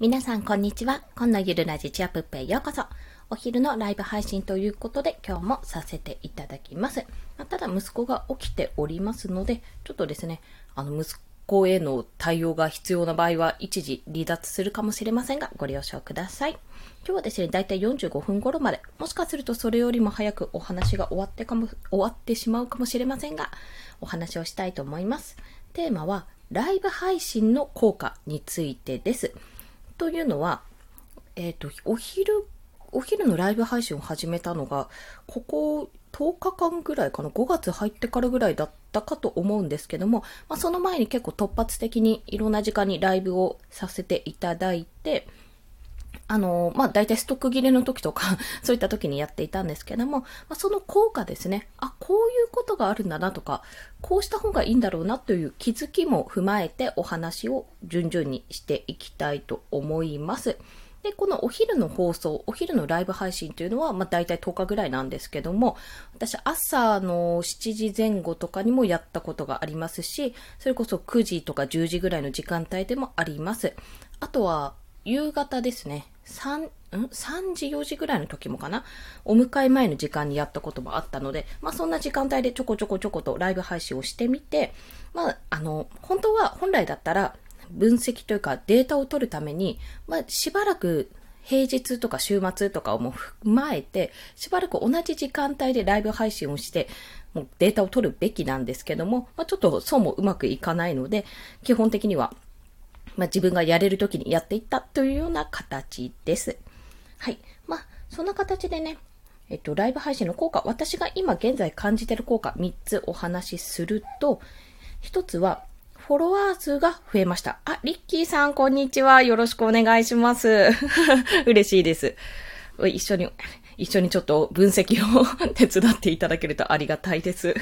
皆さん、こんにちは。今のゆるラジチアップへようこそ。お昼のライブ配信ということで、今日もさせていただきます。まあ、ただ、息子が起きておりますので、ちょっとですね、あの、息子への対応が必要な場合は、一時離脱するかもしれませんが、ご了承ください。今日はですね、だいたい45分頃まで、もしかするとそれよりも早くお話が終わってかも、終わってしまうかもしれませんが、お話をしたいと思います。テーマは、ライブ配信の効果についてです。というのは、えっ、ー、と、お昼、お昼のライブ配信を始めたのが、ここ10日間ぐらいかな、5月入ってからぐらいだったかと思うんですけども、まあ、その前に結構突発的にいろんな時間にライブをさせていただいて、あの、まあ、大体ストック切れの時とか そういった時にやっていたんですけども、まあ、その効果ですね。あ、こういうことがあるんだなとか、こうした方がいいんだろうなという気づきも踏まえてお話を順々にしていきたいと思います。で、このお昼の放送、お昼のライブ配信というのは、まあ、大体10日ぐらいなんですけども、私朝の7時前後とかにもやったことがありますし、それこそ9時とか10時ぐらいの時間帯でもあります。あとは、夕方ですね。3、ん ?3 時、4時ぐらいの時もかな？お迎え前の時間にやったこともあったので、まあそんな時間帯でちょこちょこちょことライブ配信をしてみて、まああの、本当は本来だったら分析というかデータを取るために、まあしばらく平日とか週末とかをも踏まえて、しばらく同じ時間帯でライブ配信をして、もうデータを取るべきなんですけども、まあ、ちょっとそうもうまくいかないので、基本的にはまあ、自分がやれる時にやっていったというような形です。はい。まあ、そんな形でね、えっと、ライブ配信の効果、私が今現在感じてる効果3つお話しすると、1つは、フォロワー数が増えました。あ、リッキーさん、こんにちは。よろしくお願いします。嬉しいです。一緒に、一緒にちょっと分析を 手伝っていただけるとありがたいです。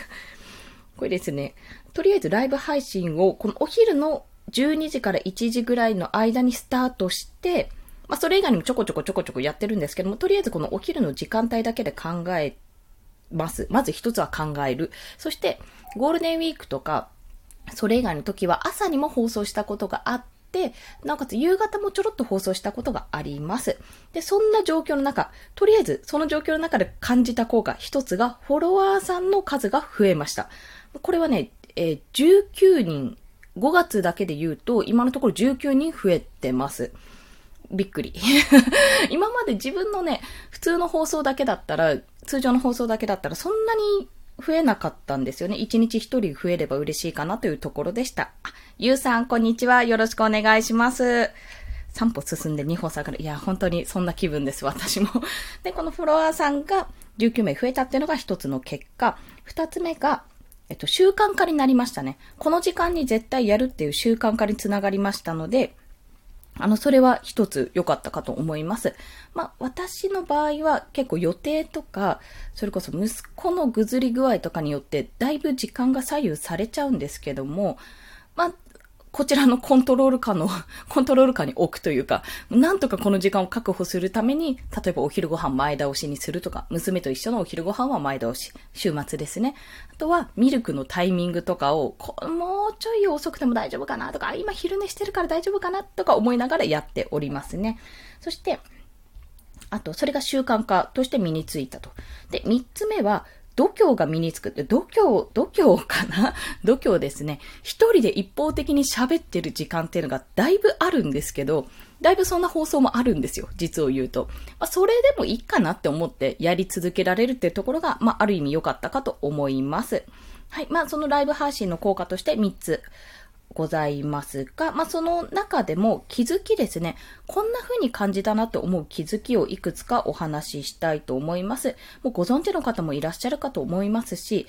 これですね、とりあえずライブ配信を、このお昼の12時から1時ぐらいの間にスタートして、まあ、それ以外にもちょこちょこちょこちょこやってるんですけども、とりあえずこのお昼の時間帯だけで考えます。まず一つは考える。そして、ゴールデンウィークとか、それ以外の時は朝にも放送したことがあって、なおかつ夕方もちょろっと放送したことがあります。で、そんな状況の中、とりあえずその状況の中で感じた効果、一つがフォロワーさんの数が増えました。これはね、えー、19人5月だけで言うと、今のところ19人増えてます。びっくり。今まで自分のね、普通の放送だけだったら、通常の放送だけだったら、そんなに増えなかったんですよね。1日1人増えれば嬉しいかなというところでした。あ、ゆうさん、こんにちは。よろしくお願いします。3歩進んで2歩下がる。いや、本当にそんな気分です、私も。で、このフォロワーさんが19名増えたっていうのが一つの結果。二つ目が、えっと、習慣化になりましたね。この時間に絶対やるっていう習慣化につながりましたので、あの、それは一つ良かったかと思います。まあ、私の場合は結構予定とか、それこそ息子のぐずり具合とかによって、だいぶ時間が左右されちゃうんですけども、まあ、こちらのコントロール下の、コントロール下に置くというか、なんとかこの時間を確保するために、例えばお昼ご飯前倒しにするとか、娘と一緒のお昼ご飯は前倒し、週末ですね。あとは、ミルクのタイミングとかを、もうちょい遅くても大丈夫かなとか、今昼寝してるから大丈夫かなとか思いながらやっておりますね。そして、あと、それが習慣化として身についたと。で、三つ目は、度胸が身につくって、度胸、度胸かな？度胸ですね。一人で一方的に喋ってる時間っていうのがだいぶあるんですけど、だいぶそんな放送もあるんですよ。実を言うと。まあ、それでもいいかなって思ってやり続けられるっていうところが、まあ、ある意味良かったかと思います。はい。まあ、そのライブ配信の効果として3つございますが、まあ、その中でも気づきですね。こんな風に感じたなと思う気づきをいくつかお話ししたいと思います。もうご存知の方もいらっしゃるかと思いますし、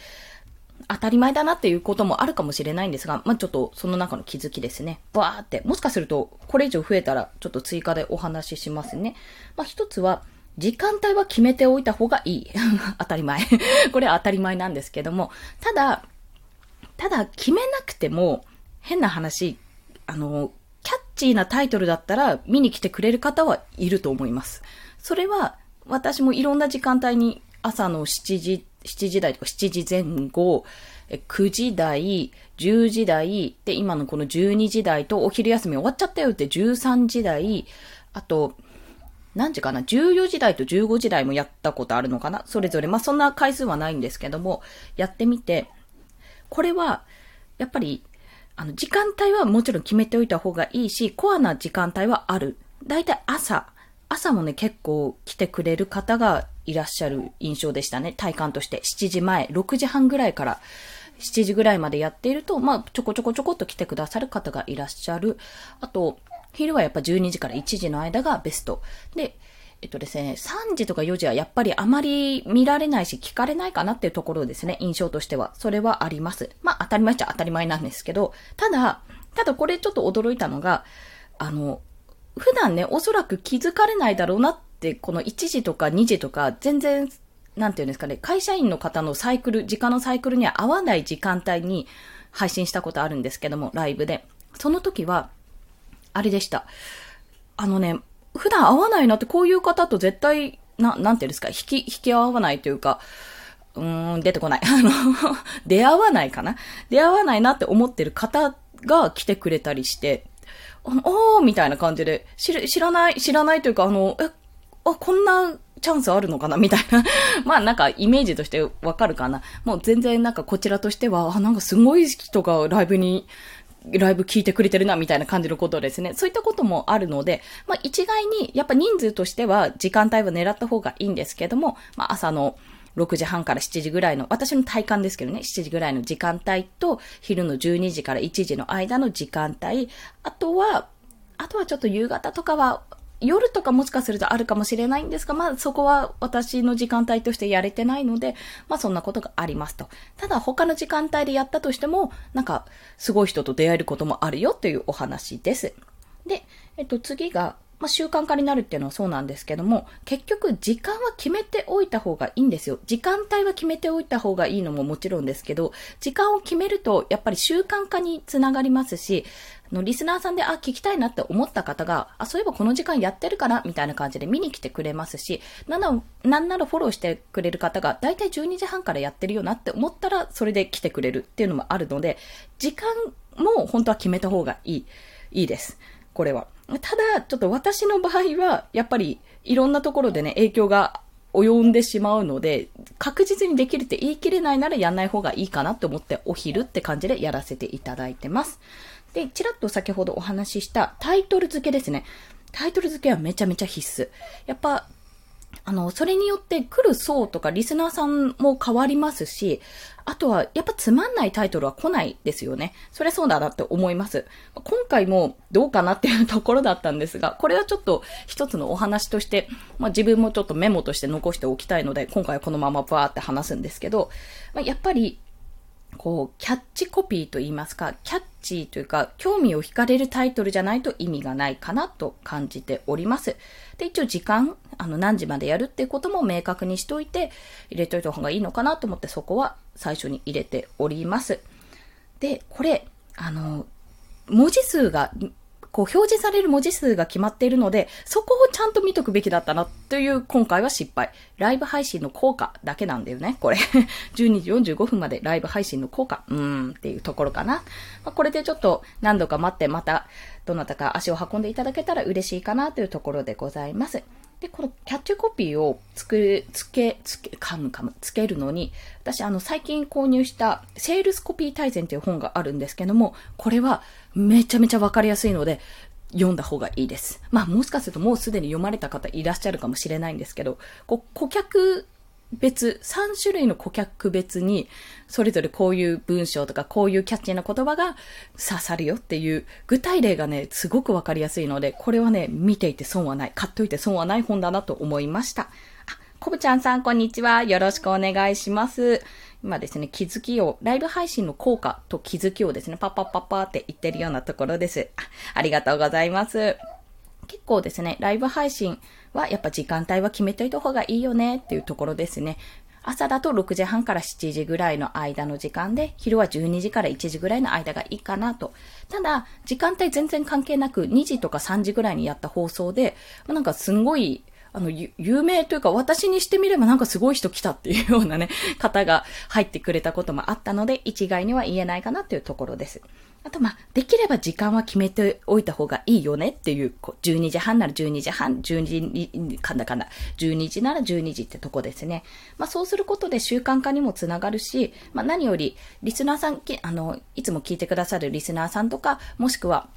当たり前だなっていうこともあるかもしれないんですが、まあ、ちょっとその中の気づきですね。バーって。もしかすると、これ以上増えたら、ちょっと追加でお話ししますね。まあ、一つは、時間帯は決めておいた方がいい。当たり前。これは当たり前なんですけども、ただ、ただ決めなくても、変な話、あの、キャッチーなタイトルだったら見に来てくれる方はいると思います。それは私もいろんな時間帯に朝の7時、7時台とか7時前後、9時台、10時台、で、今のこの12時台とお昼休み終わっちゃったよって13時台、あと、何時かな ?14 時台と15時台もやったことあるのかなそれぞれ。まあ、そんな回数はないんですけども、やってみて、これは、やっぱり、あの、時間帯はもちろん決めておいた方がいいし、コアな時間帯はある。だいたい朝、朝もね、結構来てくれる方がいらっしゃる印象でしたね。体感として。7時前、6時半ぐらいから7時ぐらいまでやっていると、まあ、ちょこちょこちょこっと来てくださる方がいらっしゃる。あと、昼はやっぱ12時から1時の間がベスト。で、えっとですね、3時とか4時はやっぱりあまり見られないし聞かれないかなっていうところですね、印象としては。それはあります。まあ当たり前っちゃ当たり前なんですけど、ただ、ただこれちょっと驚いたのが、あの、普段ね、おそらく気づかれないだろうなって、この1時とか2時とか、全然、なんていうんですかね、会社員の方のサイクル、時間のサイクルには合わない時間帯に配信したことあるんですけども、ライブで。その時は、あれでした。あのね、普段会わないなってこういう方と絶対、な、なんていうんですか、引き、引き合わないというか、うーん、出てこない。あの出会わないかな？出会わないなって思ってる方が来てくれたりして、あの、おーみたいな感じで、知知らない、知らないというか、あの、え、あ、こんなチャンスあるのかな？みたいな。まあなんかイメージとしてわかるかな？もう全然なんかこちらとしては、あ、なんかすごい人がライブに、ライブ聞いてくれてるな、みたいな感じのことですね。そういったこともあるので、まあ一概に、やっぱ人数としては時間帯は狙った方がいいんですけども、まあ朝の6時半から7時ぐらいの、私の体感ですけどね、7時ぐらいの時間帯と、昼の12時から1時の間の時間帯、あとは、あとはちょっと夕方とかは、夜とかもしかするとあるかもしれないんですが、まあそこは私の時間帯としてやれてないので、まあそんなことがありますと。ただ他の時間帯でやったとしても、なんかすごい人と出会えることもあるよっていうお話です。で、えっと次が、まあ、習慣化になるっていうのはそうなんですけども、結局時間は決めておいた方がいいんですよ。時間帯は決めておいた方がいいのももちろんですけど、時間を決めるとやっぱり習慣化につながりますし、のリスナーさんで、あ、聞きたいなって思った方が、あ、そういえばこの時間やってるかなみたいな感じで見に来てくれますし、なんなら、なんならフォローしてくれる方が、だいたい12時半からやってるよなって思ったら、それで来てくれるっていうのもあるので、時間も本当は決めた方がいい、いいです。これは。ただ、ちょっと私の場合は、やっぱりいろんなところでね、影響が及んでしまうので、確実にできるって言い切れないならやんない方がいいかなって思って、お昼って感じでやらせていただいてます。で、ちらっと先ほどお話ししたタイトル付けですね。タイトル付けはめちゃめちゃ必須。やっぱ、あの、それによって来る層とかリスナーさんも変わりますし、あとは、やっぱつまんないタイトルは来ないですよね。それそうだなって思います。今回もどうかなっていうところだったんですが、これはちょっと一つのお話として、まあ、自分もちょっとメモとして残しておきたいので、今回はこのままバーって話すんですけど、まあ、やっぱり、こう、キャッチコピーと言いますか、キャッチーというか、興味を惹かれるタイトルじゃないと意味がないかなと感じております。で、一応時間、あの、何時までやるっていうことも明確にしといて、入れといた方がいいのかなと思って、そこは最初に入れております。で、これ、あの、文字数がこう表示される文字数が決まっているので、そこをちゃんと見とくべきだったなという今回は失敗。ライブ配信の効果だけなんだよね、これ。12時45分までライブ配信の効果、うーんっていうところかな。まあ、これでちょっと何度か待ってまたどなたか足を運んでいただけたら嬉しいかなというところでございます。で、このキャッチコピーをつく、つけ、つけ、噛む噛む、つけるのに、私、あの、最近購入したセールスコピー大全という本があるんですけども、これはめちゃめちゃわかりやすいので、読んだ方がいいです。まあ、もしかするともうすでに読まれた方いらっしゃるかもしれないんですけど、こう顧客別、3種類の顧客別に、それぞれこういう文章とかこういうキャッチーな言葉が刺さるよっていう具体例がね、すごくわかりやすいので、これはね、見ていて損はない、買っといて損はない本だなと思いました。あ、コブちゃんさん、こんにちは。よろしくお願いします。今ですね、気づきを、ライブ配信の効果と気づきをですね、パッパッパッパーって言ってるようなところです。あありがとうございます。結構ですね、ライブ配信はやっぱ時間帯は決めといた方がいいよねっていうところですね。朝だと6時半から7時ぐらいの間の時間で、昼は12時から1時ぐらいの間がいいかなと。ただ、時間帯全然関係なく2時とか3時ぐらいにやった放送で、なんかすんごい、あの、有名というか、私にしてみればなんかすごい人来たっていうようなね、方が入ってくれたこともあったので、一概には言えないかなっていうところです。あと、まあ、できれば時間は決めておいた方がいいよねっていう、こう12時半なら12時半、12時、かんだかんだ、12時なら12時ってとこですね。まあ、そうすることで習慣化にもつながるし、まあ、何より、リスナーさん、あの、いつも聞いてくださるリスナーさんとか、もしくは、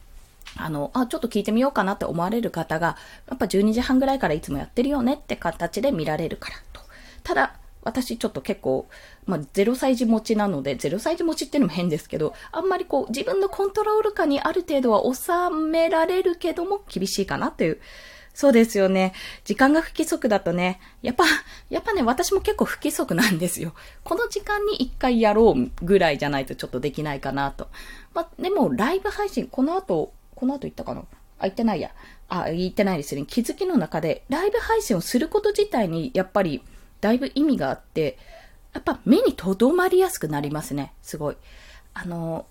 あの、あ、ちょっと聞いてみようかなって思われる方が、やっぱ12時半ぐらいからいつもやってるよねって形で見られるからと。ただ、私ちょっと結構、まあ、0歳児持ちなので、0歳児持ちっていうのも変ですけど、あんまりこう、自分のコントロール下にある程度は収められるけども、厳しいかなっていう。そうですよね。時間が不規則だとね、やっぱ、やっぱね、私も結構不規則なんですよ。この時間に一回やろうぐらいじゃないとちょっとできないかなと。まあ、でも、ライブ配信、この後、この後言ったかな？あ、言ってないや。あ、言ってないですよね。気づきの中で、ライブ配信をすること自体に、やっぱり、だいぶ意味があって、やっぱ目に留まりやすくなりますね。すごい。あの、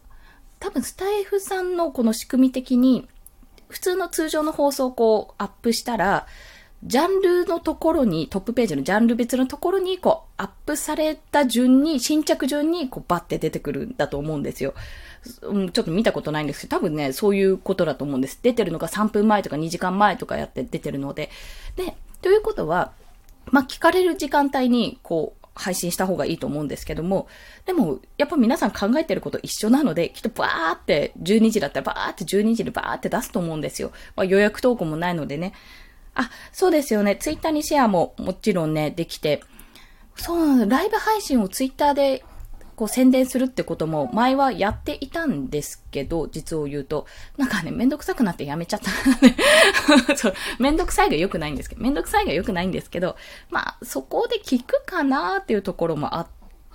多分スタイフさんのこの仕組み的に、普通の通常の放送をこうアップしたら、ジャンルのところに、トップページのジャンル別のところに、こう、アップされた順に、新着順に、こう、バッて出てくるんだと思うんですよ。うん、ちょっと見たことないんですけど、多分ね、そういうことだと思うんです。出てるのが3分前とか2時間前とかやって出てるので。で、ということは、まあ、聞かれる時間帯に、こう、配信した方がいいと思うんですけども、でも、やっぱ皆さん考えてること一緒なので、きっとバーって、12時だったらバーって12時でバーって出すと思うんですよ。まあ、予約投稿もないのでね。あ、そうですよね。ツイッターにシェアももちろんね、できて、そうなの、ライブ配信をツイッターでこう宣伝するってことも前はやっていたんですけど、実を言うと、なんかね、めんどくさくなってやめちゃった。そう、めんどくさいが良くないんですけど、めんどくさいが良くないんですけど、まあ、そこで聞くかなっていうところもあっ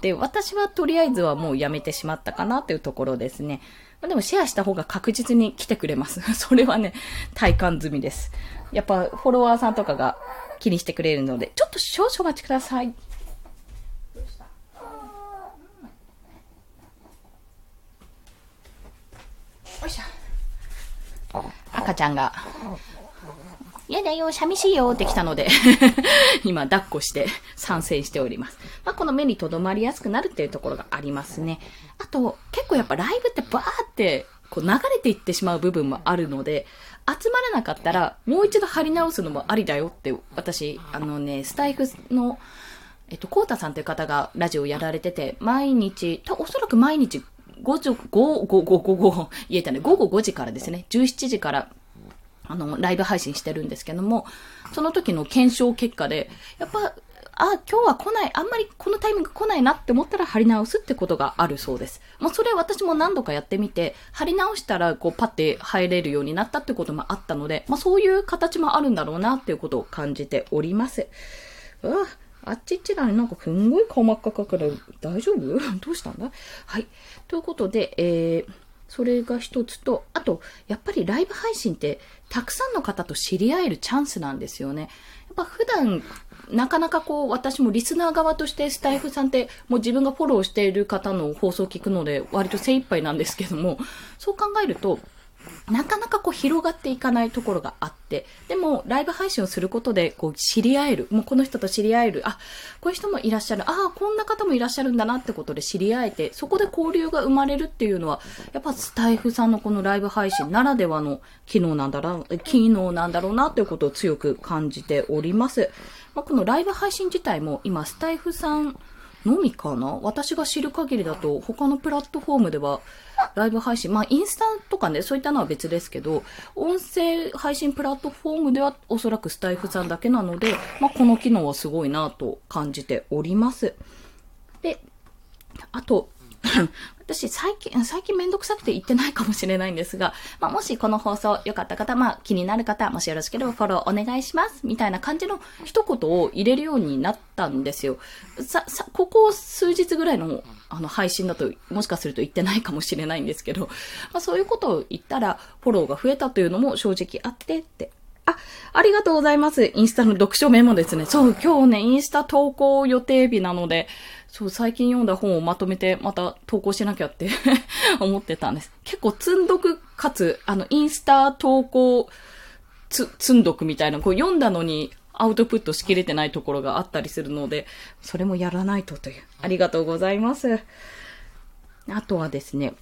て、私はとりあえずはもうやめてしまったかなっていうところですね。でもシェアした方が確実に来てくれます。それはね、体感済みです。やっぱフォロワーさんとかが気にしてくれるので、ちょっと少々お待ちくださ。いしょ。赤ちゃんが、嫌だよ、寂しいよって来たので 今抱っこして参戦しております。まあ、この目に留まりやすくなるっていうところがありますね。あと、結構やっぱライブってバーってこう流れていってしまう部分もあるので、集まらなかったらもう一度貼り直すのもありだよって私、あのね、スタイフのえっと、コータさんという方がラジオやられてて、毎日、おそらく毎日5時、5、5、5、5、5、言えたね、午後5時からですね、17時から、あの、ライブ配信してるんですけども、その時の検証結果で、やっぱ、あ、今日は来ない、あんまりこのタイミング来ないなって思ったら貼り直すってことがあるそうです。もうそれ私も何度かやってみて、貼り直したらこうパッて入れるようになったってこともあったので、まあそういう形もあるんだろうなっていうことを感じております。うわ、あっちっちだね。なんかすんごい顔真っ赤かくら大丈夫？どうしたんだ？はい。ということで、えー、それが一つと、あと、やっぱりライブ配信って、たくさんの方と知り合えるチャンスなんですよね。やっぱ普段、なかなかこう、私もリスナー側としてスタイフさんって、もう自分がフォローしている方の放送を聞くので、割と精一杯なんですけども、そう考えると、なかなかこう広がっていかないところがあって、でもライブ配信をすることでこう知り合える、もうこの人と知り合える、あ、こういう人もいらっしゃる、ああ、こんな方もいらっしゃるんだなってことで知り合えて、そこで交流が生まれるっていうのは、やっぱスタイフさんのこのライブ配信ならではの機能なんだろう、機能なんだろうなということを強く感じております。まあ、このライブ配信自体も今スタイフさんのみかな？私が知る限りだと他のプラットフォームではライブ配信、まあインスタとかね、そういったのは別ですけど、音声配信プラットフォームではおそらくスタイフさんだけなので、まあこの機能はすごいなと感じております。で、あと、私、最近、最近めんどくさくて言ってないかもしれないんですが、まあ、もしこの放送良かった方、まあ、気になる方、もしよろしければフォローお願いします、みたいな感じの一言を入れるようになったんですよ。さ、さ、ここ数日ぐらいの、あの、配信だと、もしかすると言ってないかもしれないんですけど、まあ、そういうことを言ったら、フォローが増えたというのも正直あってって。あ、ありがとうございます。インスタの読書メモですね。そう、今日ね、インスタ投稿予定日なので、そう、最近読んだ本をまとめてまた投稿しなきゃって 思ってたんです。結構積んどくかつ、あの、インスタ投稿つ、積んどくみたいな、こう読んだのに、アウトプットしきれてないところがあったりするので、それもやらないとという。ありがとうございます。あとはですね、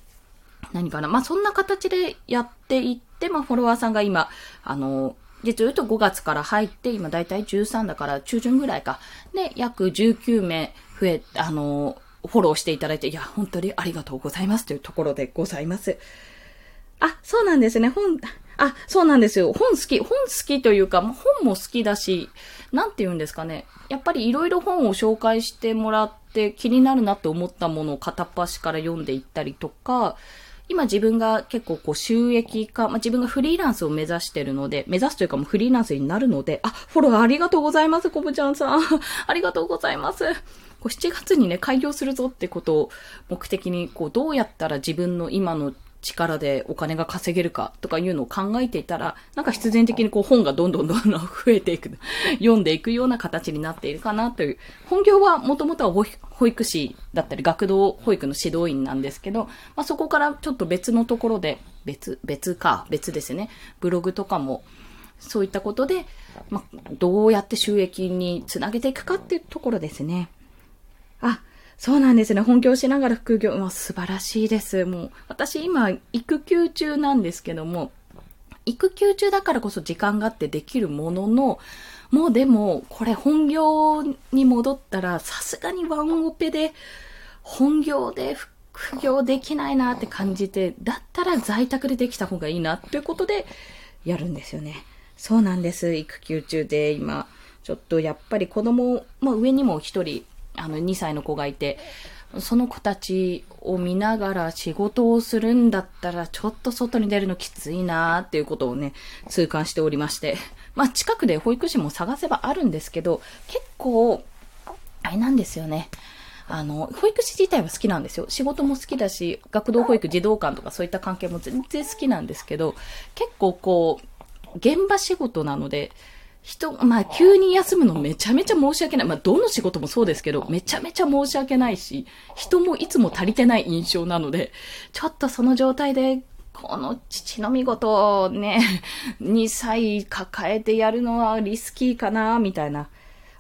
何かな。まあ、そんな形でやっていって、まあ、フォロワーさんが今、あの、実を言うと5月から入って、今だいたい13だから中旬ぐらいか。で、約19名増え、あの、フォローしていただいて、いや、本当にありがとうございますというところでございます。あ、そうなんですね。本、あ、そうなんですよ。本好き。本好きというか、本も好きだし、なんて言うんですかね。やっぱりいろいろ本を紹介してもらって気になるなって思ったものを片っ端から読んでいったりとか、今自分が結構こう収益化、まあ、自分がフリーランスを目指してるので、目指すというかもうフリーランスになるので、あ、フォローありがとうございます、コブちゃんさん。ありがとうございます。こう7月にね、開業するぞってことを目的に、こう、どうやったら自分の今の力でお金が稼げるかとかいうのを考えていたら、なんか必然的にこう本がどんどんどんどん増えていく、読んでいくような形になっているかなという。本業はもともとは保育士だったり学童保育の指導員なんですけど、まあ、そこからちょっと別のところで、別、別か、別ですね。ブログとかも、そういったことで、まあ、どうやって収益につなげていくかっていうところですね。あ、そうなんですね。本業しながら副業、もう素晴らしいです。もう、私今、育休中なんですけども、育休中だからこそ時間があってできるものの、もうでも、これ本業に戻ったら、さすがにワンオペで、本業で副業できないなって感じて、だったら在宅でできた方がいいなっていうことで、やるんですよね。そうなんです。育休中で今、ちょっとやっぱり子供、まあ上にも一人あの、2歳の子がいて、その子たちを見ながら仕事をするんだったら、ちょっと外に出るのきついなーっていうことをね、痛感しておりまして。まあ、近くで保育士も探せばあるんですけど、結構、あれなんですよね。あの、保育士自体は好きなんですよ。仕事も好きだし、学童保育、児童館とかそういった関係も全然好きなんですけど、結構こう、現場仕事なので、人、まあ、急に休むのめちゃめちゃ申し訳ない。まあ、どの仕事もそうですけど、めちゃめちゃ申し訳ないし、人もいつも足りてない印象なので、ちょっとその状態で、この父の見事をね、2歳抱えてやるのはリスキーかな、みたいな。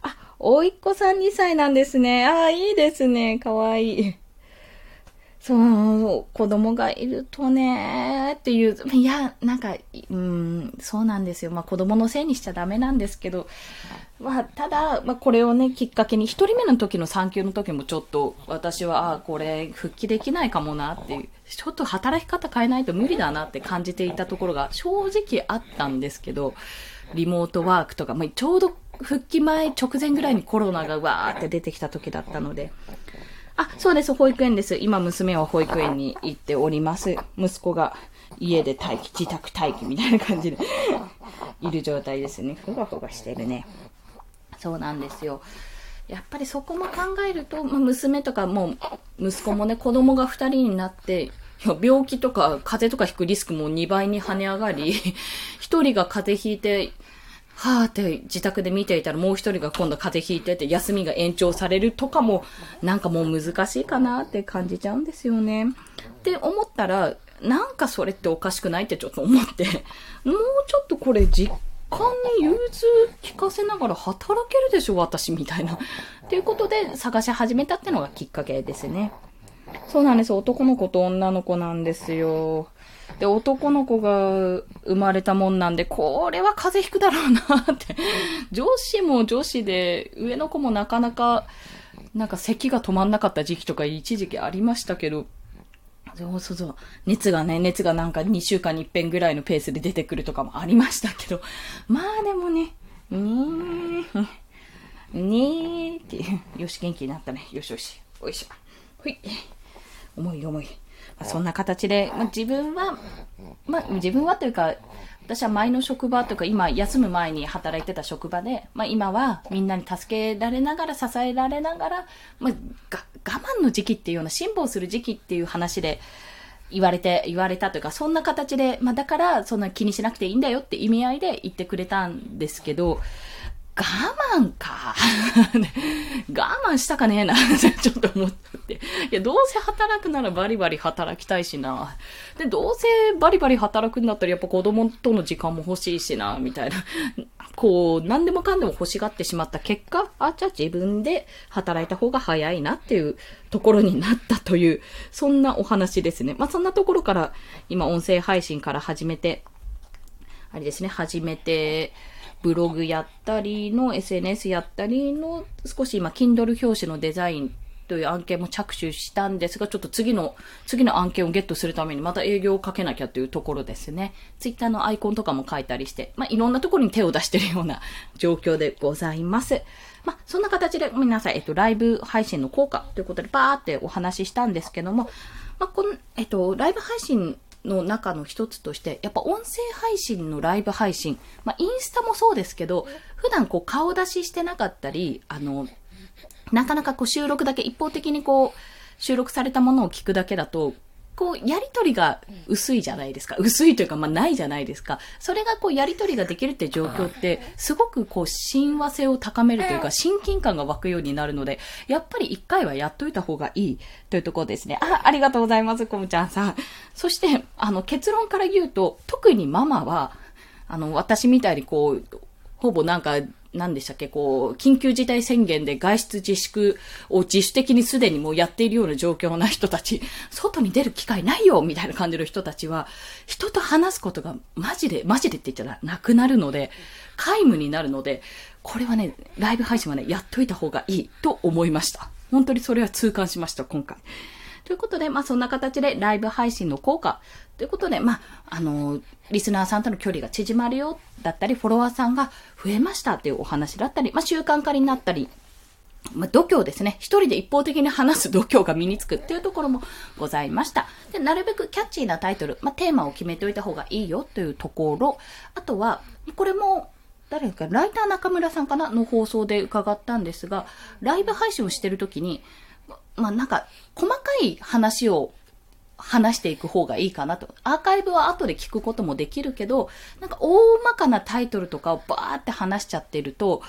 あ、おいっ子さん2歳なんですね。ああ、いいですね。かわいい。そう、子供がいるとね、っていう、いや、なんか、うん、そうなんですよ。まあ子供のせいにしちゃダメなんですけど、まあただ、まあこれをね、きっかけに、一人目の時の産休の時もちょっと、私は、あこれ、復帰できないかもなっていう、ちょっと働き方変えないと無理だなって感じていたところが正直あったんですけど、リモートワークとか、まあちょうど復帰前直前ぐらいにコロナがわーって出てきた時だったので、あ、そうです、保育園です。今、娘は保育園に行っております。息子が家で待機、自宅待機みたいな感じで いる状態ですね。ふがふがしてるね。そうなんですよ。やっぱりそこも考えると、まあ、娘とかもう、息子もね、子供が2人になって、病気とか風邪とか引くリスクも2倍に跳ね上がり、1人が風邪ひいてはーって自宅で見ていたらもう一人が今度風邪ひいてて休みが延長されるとかもなんかもう難しいかなって感じちゃうんですよね。って思ったらなんかそれっておかしくないってちょっと思ってもうちょっとこれ実感に融通聞かせながら働けるでしょ私みたいな。っていうことで探し始めたってのがきっかけですね。そうなんです。男の子と女の子なんですよ。で、男の子が生まれたもんなんで、これは風邪ひくだろうなって。女子も女子で、上の子もなかなか、なんか咳が止まんなかった時期とか一時期ありましたけど、そうそうそう。熱がね、熱がなんか2週間に一遍ぐらいのペースで出てくるとかもありましたけど、まあでもね、うーん、ねーっていう、よし、元気になったね。よしよし。おいしょ。ほい。重い重い。そんな形で、まあ、自分は、まあ、自分はというか、私は前の職場というか、今休む前に働いてた職場で、まあ、今はみんなに助けられながら、支えられながら、まあ、我慢の時期っていうような、辛抱する時期っていう話で、言われて、言われたというか、そんな形で、まあだから、そんな気にしなくていいんだよって意味合いで言ってくれたんですけど、我慢か。我慢したかね？えなちょっと思って。いや、どうせ働くならバリバリ働きたいしな。で、どうせバリバリ働くんだったらやっぱ子供との時間も欲しいしな、みたいな。こう、何でもかんでも欲しがってしまった結果、あ、じゃあ自分で働いた方が早いなっていうところになったという、そんなお話ですね。まあ、そんなところから、今音声配信から始めて、あれですね、始めて、ブログやったりの SNS やったりの少し今 Kindle 表紙のデザインという案件も着手したんですが、ちょっと次の、次の案件をゲットするためにまた営業をかけなきゃというところですね。ツイッターのアイコンとかも書いたりして、まあ、いろんなところに手を出しているような 状況でございます。まあ、そんな形で皆さん、えっと、ライブ配信の効果ということでバーってお話ししたんですけども、まあ、この、えっと、ライブ配信の中の一つとして、やっぱ音声配信のライブ配信、まあ、インスタもそうですけど、普段こう顔出ししてなかったり、あの、なかなかこう収録だけ一方的にこう収録されたものを聞くだけだと、こう、やりとりが薄いじゃないですか。薄いというか、まあ、ないじゃないですか。それがこう、やりとりができるって状況って、すごくこう、親和性を高めるというか、親近感が湧くようになるので、やっぱり一回はやっといた方がいいというところですね。あ、ありがとうございます、コムちゃんさん。そして、あの、結論から言うと、特にママは、あの、私みたいにこう、ほぼなんか、何でしたっけ、こう、緊急事態宣言で外出自粛を自主的にすでにもうやっているような状況な人たち、外に出る機会ないよみたいな感じの人たちは、人と話すことがマジで、マジでって言っちゃなくなるので、皆無になるので、これはね、ライブ配信はね、やっといた方がいいと思いました。本当にそれは痛感しました、今回。ということで、まあそんな形でライブ配信の効果ということで、まあ、あの、リスナーさんとの距離が縮まるよ、だったり、フォロワーさんが増えましたっていうお話だったり、まあ習慣化になったり、まあ、度胸ですね。一人で一方的に話す 度胸が身につくっていうところもございました。で、なるべくキャッチーなタイトル、まあ、テーマを決めておいた方がいいよというところ。あとは、これも、誰か、ライター中村さんかなの放送で伺ったんですが、ライブ配信をしてるときに、まあなんか、細かい話を話していく方がいいかなと。アーカイブは後で聞くこともできるけど、なんか大まかなタイトルとかをバーって話しちゃってると、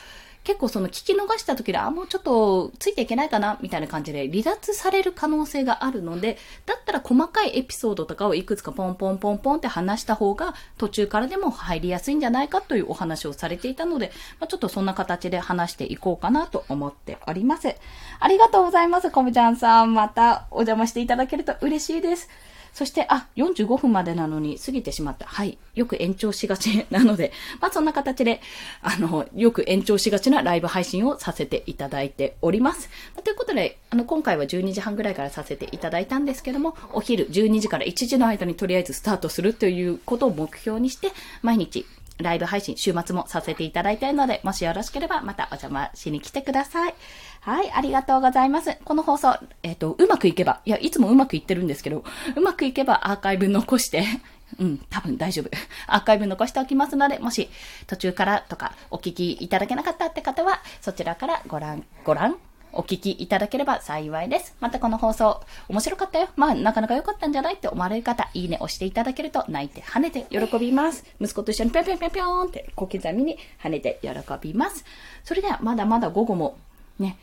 結構その聞き逃した時で、あ、もうちょっとついていけないかな、みたいな感じで離脱される可能性があるので、だったら細かいエピソードとかをいくつかポンポンポンポンって話した方が途中からでも入りやすいんじゃないかというお話をされていたので、まあ、ちょっとそんな形で話していこうかなと思っております。ありがとうございます、コムちゃんさん。またお邪魔していただけると嬉しいです。そして、あ、45分までなのに過ぎてしまった。はい。よく延長しがち なので、まあそんな形で、あの、よく延長しがちなライブ配信をさせていただいております。ということで、あの、今回は12時半ぐらいからさせていただいたんですけども、お昼12時から1時の間にとりあえずスタートするということを目標にして、毎日ライブ配信、週末もさせていただいているので、もしよろしければまたお邪魔しに来てください。はい、ありがとうございます。この放送、えっ、ー、と、うまくいけば、いや、いつもうまくいってるんですけど、うまくいけばアーカイブ残して、うん、多分大丈夫。アーカイブ残しておきますので、もし途中からとかお聞きいただけなかったって方は、そちらからご覧、ご覧お聞きいただければ幸いです。またこの放送、面白かったよ。まあ、なかなか良かったんじゃないって思われる方、いいね押していただけると泣いて跳ねて喜びます。息子と一緒にぴょんぴょんぴょんぴょんって小刻みに跳ねて喜びます。それでは、まだまだ午後もね、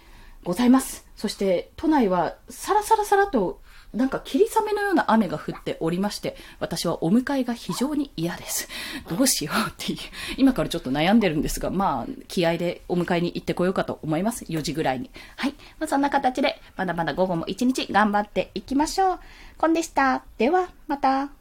ございます。そして、都内はサラサラサラと、なんか霧雨のような雨が降っておりまして、私はお迎えが非常に嫌です。どうしようっていう、今からちょっと悩んでるんですが、まあ、気合でお迎えに行ってこようかと思います。4時ぐらいに。はい。まあ、そんな形で、まだまだ午後も一日頑張っていきましょう。コンでした。では、また。